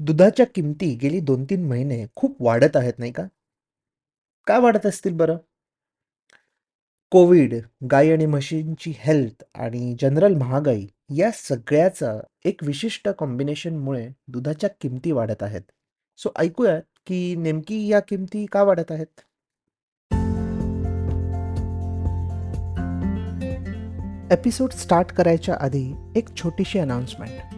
दुधाच्या किमती गेली 2-3 महिने खूप वाढत आहेत, नाही का? का वाढत असतील बरं? कोविड, गाई आणि म्हशींची हेल्थ आणि जनरल महागाई या सगळ्याचा एक विशिष्ट कॉम्बिनेशनमुळे दुधाच्या किमती वाढत आहेत. सो ऐकूयात, की नेमकी या किमती का वाढत आहेत? एपिसोड स्टार्ट करायच्या आधी एक छोटीशी announcement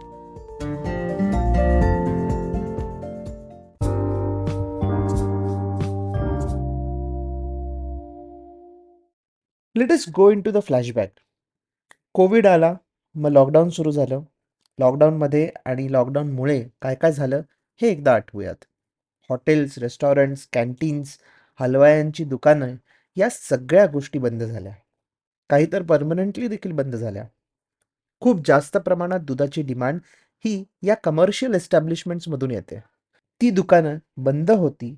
let is go into the flashback covid आला मग लॉकडाऊन सुरू झालं. लॉकडाऊनमध्ये आणि लॉकडाऊनमुळे काय काय झालं हे एकदा आठवूयात. हॉटेल्स रेस्टॉरंट्स कॅन्टीन्स हलवायांची दुकानं या सगळ्या गोष्टी बंद झाल्या. काही तर परमनंटली देखील बंद झाल्या. खूप जास्त प्रमाणात दुधाची डिमांड ही या कमर्शियल एस्टॅब्लिशमेंट्समधून येते. ती दुकानं बंद होती.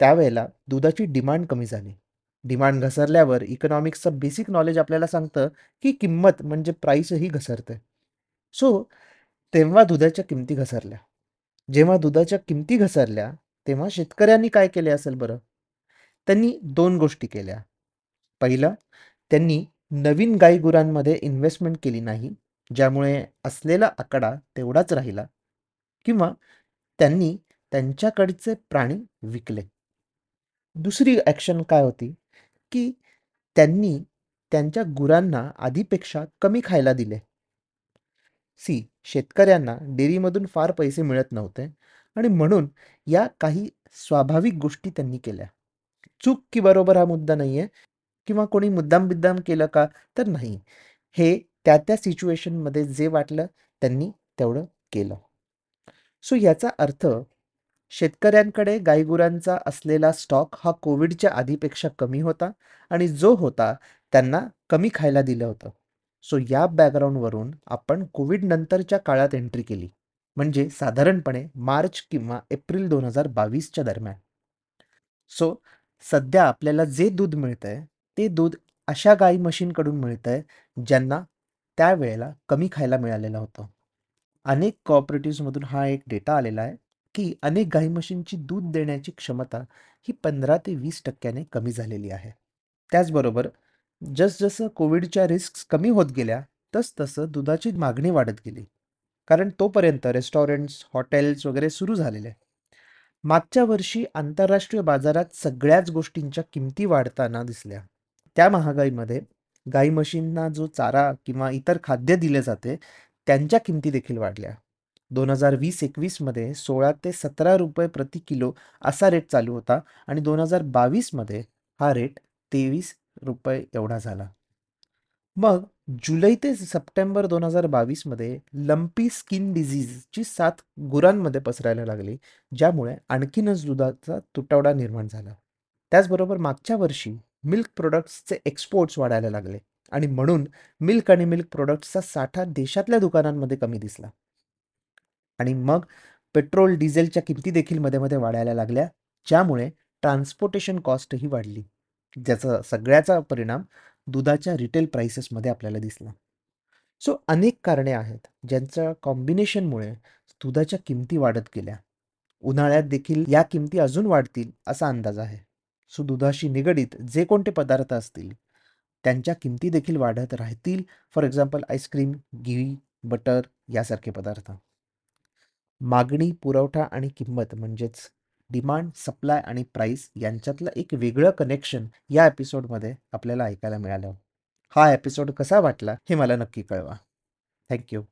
त्यावेळेला दुधाची डिमांड कमी झाली. डिमांड घसरल्यावर इकॉनॉमिक्सचं बेसिक नॉलेज आपल्याला सांगतं की किंमत म्हणजे प्राईसही घसरते. सो तेव्हा दुधाच्या किमती घसरल्या. जेव्हा दुधाच्या किमती घसरल्या तेव्हा शेतकऱ्यांनी काय केले असेल बरं? त्यांनी दोन गोष्टी केल्या. पहिलं त्यांनी नवीन गाईगुरांमध्ये इन्व्हेस्टमेंट केली नाही ज्यामुळे असलेला आकडा तेवढाच राहिला किंवा त्यांनी त्यांच्याकडचे प्राणी विकले. दुसरी ॲक्शन काय होती? की त्यांनी त्यांच्या गुरांना आधीपेक्षा कमी खायला दिले. सी. शेतकऱ्यांना डेअरीमधून फार पैसे मिळत नव्हते आणि म्हणून या काही स्वाभाविक गोष्टी त्यांनी केल्या. चूक की बरोबर हा मुद्दा नाही आहे किंवा कोणी मुद्दाम बिद्दाम केलं का तर नाही. हे त्या त्या सिच्युएशनमध्ये जे वाटलं त्यांनी तेवढं केलं. सो याचा अर्थ शेतकऱ्यांकडे गाईगुरांचा असलेला स्टॉक हा कोविडच्या आधीपेक्षा कमी होता आणि जो होता त्यांना कमी खायला दिलं होतं. सो या बॅकग्राऊंडवरून आपण कोविडनंतरच्या काळात एंट्री केली. म्हणजे साधारणपणे मार्च किंवा एप्रिल दोन हजार बावीसच्या दरम्यान. सो सध्या आपल्याला जे दूध मिळतंय ते दूध अशा गाई म्हशींकडून मिळतंय ज्यांना त्यावेळेला कमी खायला मिळालेलं होतं. अनेक कॉपरेटिव्समधून हा एक डेटा आलेला आहे. की अनेक गाई म्हशींची दूध देण्याची क्षमता ही पंधरा ते वीस टक्क्याने कमी झालेली आहे. त्याचबरोबर जसजसं कोविडच्या रिस्क कमी होत गेल्या तसतसं दुधाची मागणी वाढत गेली. कारण तोपर्यंत रेस्टॉरंट्स हॉटेल्स वगैरे सुरू झालेले. मागच्या वर्षी आंतरराष्ट्रीय बाजारात सगळ्याच गोष्टींच्या किमती वाढताना दिसल्या. त्या महागाईमध्ये गाई म्हशींना जो चारा किंवा इतर खाद्य दिले जाते त्यांच्या किमती देखील वाढल्या. दोन हजार वीस एकवीसमध्ये सोळा ते सतरा रुपये प्रति किलो असा रेट चालू होता आणि दोन हजार बावीसमध्ये हा रेट तेवीस रुपये एवढा झाला. मग जुलै ते सप्टेंबर दोन हजार बावीसमध्ये लंपी स्किन डिझीजची साथ गुरांमध्ये पसरायला लागली ज्यामुळे आणखीनच दुधाचा तुटवडा निर्माण झाला. त्याचबरोबर मागच्या वर्षी मिल्क प्रोडक्ट्सचे एक्सपोर्ट्स वाढायला लागले आणि म्हणून मिल्क आणि मिल्क प्रोडक्ट्सचा साठा देशातल्या दुकानांमध्ये कमी दिसला. आणि मग पेट्रोल डिझेलच्या किमती देखील मध्ये मध्ये वाढायला लागल्या. ज्यामुळे ट्रान्सपोर्टेशन कॉस्टही वाढली ज्याचा सगळ्याचा परिणाम दुधाच्या रिटेल प्राइसेसमध्ये आपल्याला दिसला. सो अनेक कारणे आहेत ज्यांच्या कॉम्बिनेशनमुळे दुधाच्या किमती वाढत गेल्या. उन्हाळ्यात देखील या किमती अजून वाढतील असा अंदाज आहे. सो दुधाशी निगडीत जे कोणते पदार्थ असतील त्यांच्या किमती देखील वाढत राहतील. फॉर एक्झाम्पल आईस्क्रीम घी बटर यासारखे पदार्थ. मागणी पुरवठा आणि किंमत म्हणजेच डिमांड सप्लाय आणि प्राईस यांच्यातलं एक वेगळं कनेक्शन या एपिसोडमध्ये आपल्याला ऐकायला मिळालं. हा एपिसोड कसा वाटला हे मला नक्की कळवा. थँक्यू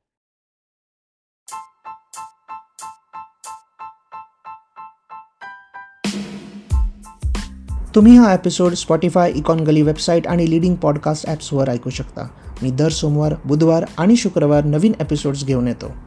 तुम्ही हा episode Spotify Econ Gully website आणि लिडिंग पॉडकास्ट ॲप्सवर ऐकू शकता. मी दर सोमवार बुधवार आणि शुक्रवार नवीन एपिसोड्स घेऊन येतो.